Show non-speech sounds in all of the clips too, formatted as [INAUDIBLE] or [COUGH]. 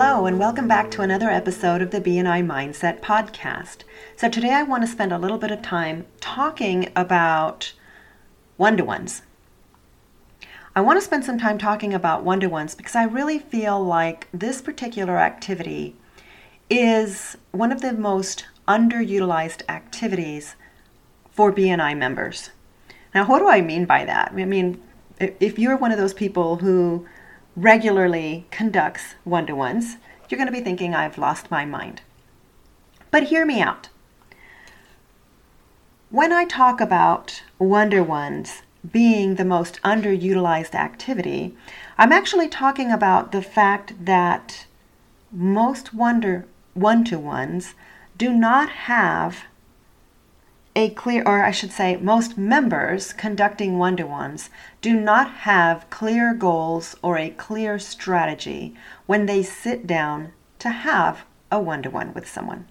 Hello, and welcome back to another episode of the BNI Mindset Podcast. So, today I want to spend a little bit of time talking about one to ones. I want to spend some time talking about one to ones because I really feel like this particular activity is one of the most underutilized activities for BNI members. Now, what do I mean by that? I mean, if you're one of those people who regularly conducts one to ones, you're going to be thinking, I've lost my mind. But hear me out. When I talk about one to ones being the most underutilized activity, I'm actually talking about the fact that most wonder one to ones do not have a clear, or I should say, most members conducting one to ones do not have clear goals or a clear strategy when they sit down to have a one to one with someone.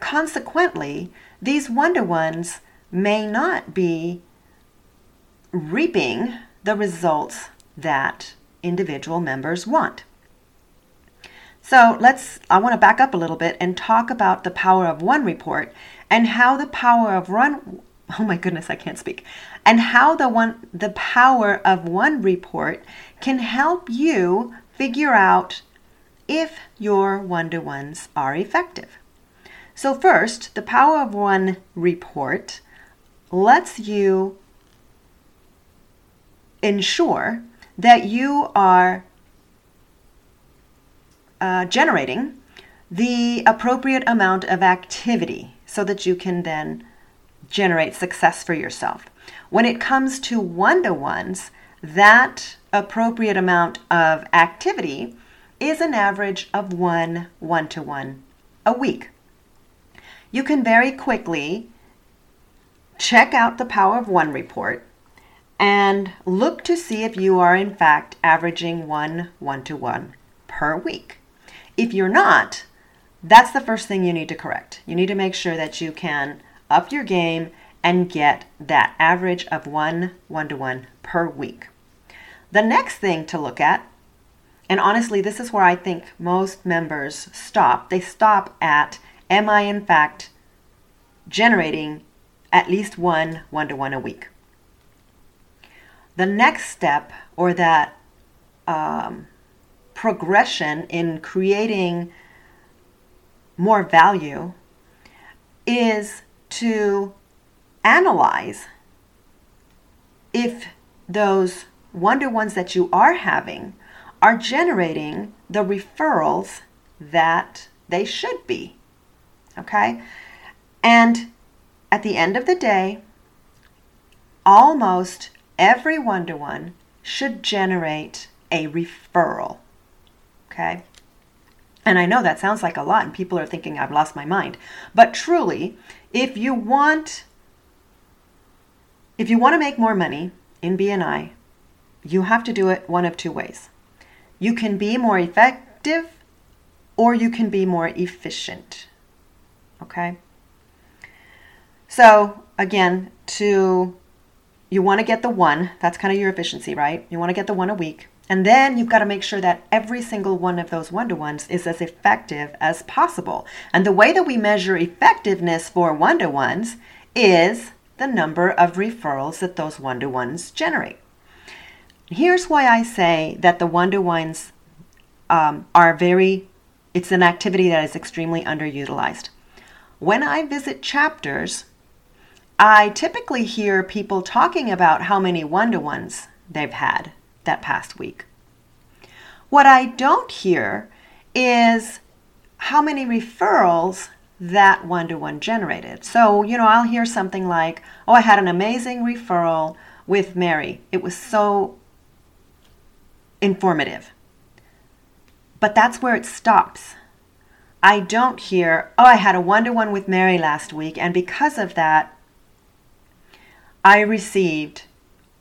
Consequently, these one to ones may not be reaping the results that individual members want. So let's, I want to back up a little bit and talk about the Power of One report and how the power of one, oh my goodness, I can't speak, and how the one, the power of one report can help you figure out if your one to ones are effective. So, first, the Power of One report lets you ensure that you are uh, generating the appropriate amount of activity so that you can then generate success for yourself. When it comes to one to ones, that appropriate amount of activity is an average of one one to one a week. You can very quickly check out the Power of One report and look to see if you are in fact averaging one one to one per week. If you're not, that's the first thing you need to correct. You need to make sure that you can up your game and get that average of one one to one per week. The next thing to look at, and honestly, this is where I think most members stop. They stop at Am I in fact generating at least one one to one a week? The next step, or that um, progression in creating more value, is to analyze if those to ones that you are having are generating the referrals that they should be. Okay? And at the end of the day, almost every one to one should generate a referral. Okay? And I know that sounds like a lot, and people are thinking I've lost my mind. But truly, if you want if you want to make more money in BNI, you have to do it one of two ways. You can be more effective or you can be more efficient. Okay? So, again, to you want to get the one, that's kind of your efficiency, right? You want to get the one a week. And then you've got to make sure that every single one of those one to ones is as effective as possible. And the way that we measure effectiveness for one to ones is the number of referrals that those one to ones generate. Here's why I say that the one to ones um, are very, it's an activity that is extremely underutilized. When I visit chapters, I typically hear people talking about how many one to ones they've had that past week. What I don't hear is how many referrals that one to one generated. So, you know, I'll hear something like, Oh, I had an amazing referral with Mary. It was so informative. But that's where it stops. I don't hear, Oh, I had a one to one with Mary last week, and because of that, I received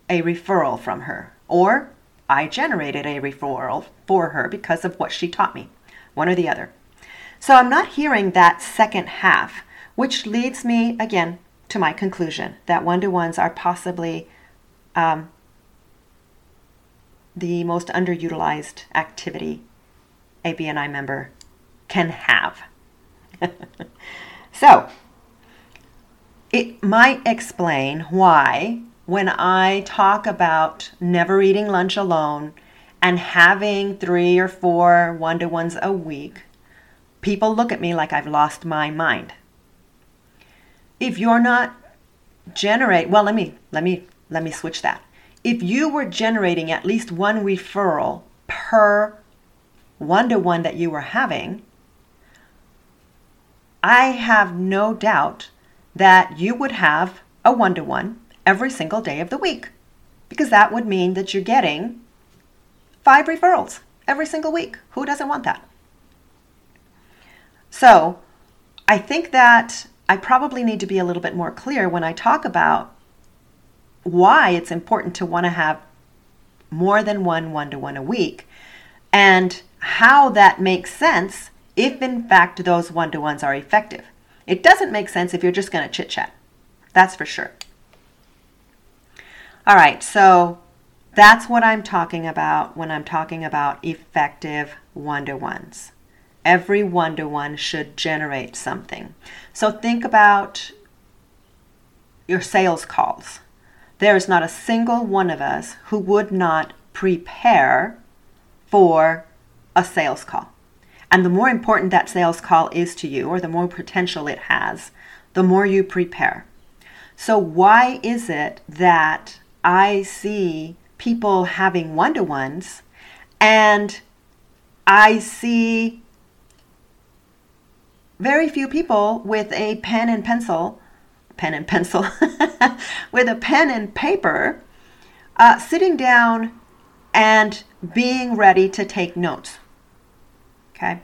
a referral from her. Or I generated a referral for her because of what she taught me, one or the other. So I'm not hearing that second half, which leads me again to my conclusion that one to ones are possibly um, the most underutilized activity a BNI member can have. [LAUGHS] so, it might explain why, when I talk about never eating lunch alone and having three or four one to ones a week, people look at me like I've lost my mind. If you're not generate well let me let me let me switch that if you were generating at least one referral per one to one that you were having i have no doubt that you would have a one to one every single day of the week because that would mean that you're getting five referrals every single week who doesn't want that so i think that I probably need to be a little bit more clear when I talk about why it's important to want to have more than one one to one a week and how that makes sense if, in fact, those one to ones are effective. It doesn't make sense if you're just going to chit chat. That's for sure. All right, so that's what I'm talking about when I'm talking about effective one to ones. Every one to one should generate something. So think about your sales calls. There is not a single one of us who would not prepare for a sales call. And the more important that sales call is to you, or the more potential it has, the more you prepare. So, why is it that I see people having one to ones and I see very few people with a pen and pencil, pen and pencil, [LAUGHS] with a pen and paper, uh, sitting down and being ready to take notes. Okay.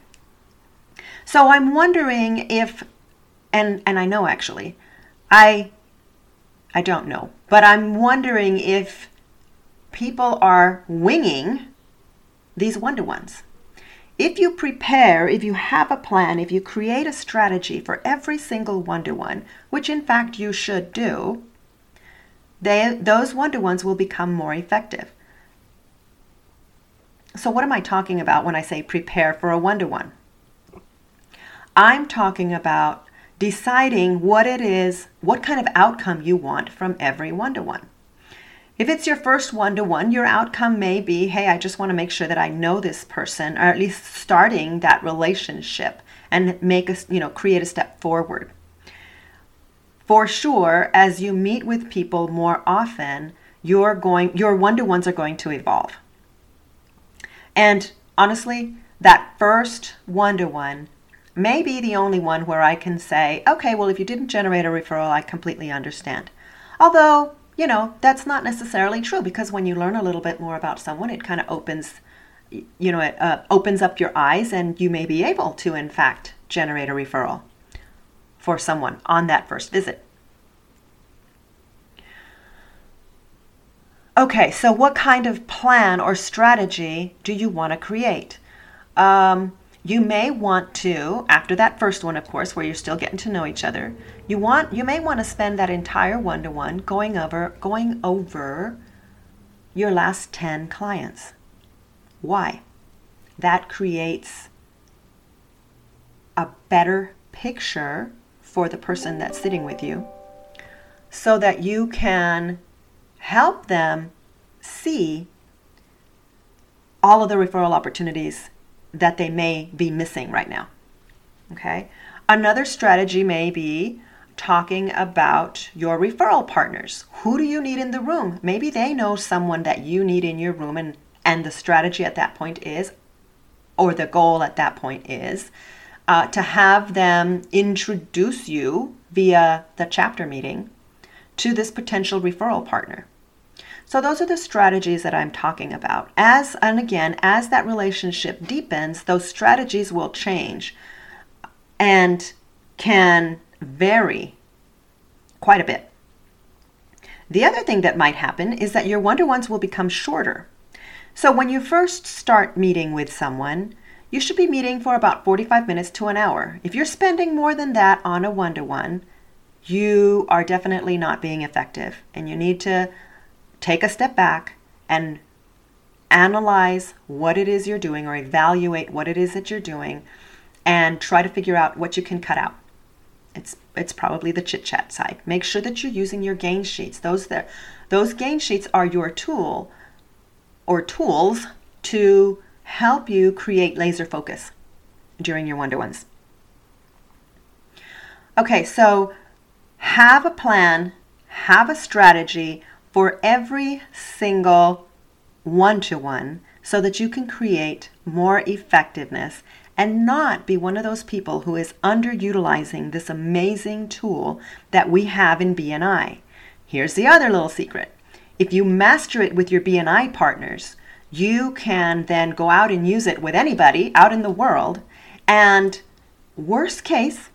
So I'm wondering if, and and I know actually, I, I don't know, but I'm wondering if people are winging these one to ones. If you prepare, if you have a plan, if you create a strategy for every single one to one, which in fact you should do, they, those one to ones will become more effective. So, what am I talking about when I say prepare for a one to one? I'm talking about deciding what it is, what kind of outcome you want from every one to one. If it's your first one to one, your outcome may be hey, I just want to make sure that I know this person, or at least starting that relationship and make us, you know, create a step forward. For sure, as you meet with people more often, you're going, your one to ones are going to evolve. And honestly, that first one to one may be the only one where I can say, okay, well, if you didn't generate a referral, I completely understand. Although you know, that's not necessarily true because when you learn a little bit more about someone, it kind of opens, you know, it uh, opens up your eyes and you may be able to, in fact, generate a referral for someone on that first visit. Okay, so what kind of plan or strategy do you want to create? Um, you may want to, after that first one, of course, where you're still getting to know each other, you want you may want to spend that entire one-to-one going over going over your last 10 clients. Why? That creates a better picture for the person that's sitting with you so that you can help them see all of the referral opportunities that they may be missing right now. Okay. Another strategy may be talking about your referral partners. Who do you need in the room? Maybe they know someone that you need in your room, and, and the strategy at that point is, or the goal at that point is, uh, to have them introduce you via the chapter meeting to this potential referral partner. So those are the strategies that I'm talking about. As and again, as that relationship deepens, those strategies will change and can vary quite a bit. The other thing that might happen is that your one-to-ones will become shorter. So when you first start meeting with someone, you should be meeting for about 45 minutes to an hour. If you're spending more than that on a one-to-one, you are definitely not being effective and you need to take a step back and analyze what it is you're doing or evaluate what it is that you're doing and try to figure out what you can cut out. It's it's probably the chit chat side. Make sure that you're using your gain sheets. Those there those gain sheets are your tool or tools to help you create laser focus during your one to ones. Okay, so have a plan, have a strategy for every single one to one so that you can create more effectiveness and not be one of those people who is underutilizing this amazing tool that we have in BNI. Here's the other little secret. If you master it with your BNI partners, you can then go out and use it with anybody out in the world. And worst case,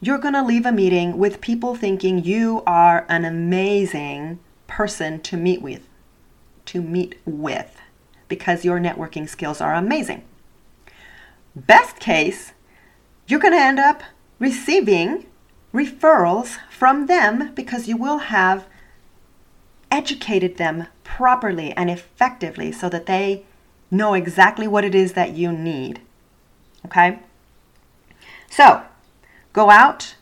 you're going to leave a meeting with people thinking you are an amazing person to meet with, to meet with, because your networking skills are amazing. Best case, you're going to end up receiving referrals from them because you will have educated them properly and effectively so that they know exactly what it is that you need. Okay? So, go out,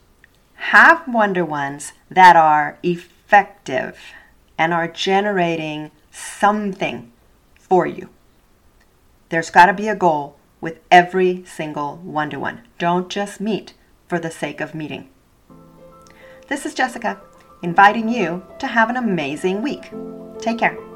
have one to ones that are effective and are generating something for you. There's got to be a goal with every single one to one. Don't just meet for the sake of meeting. This is Jessica, inviting you to have an amazing week. Take care.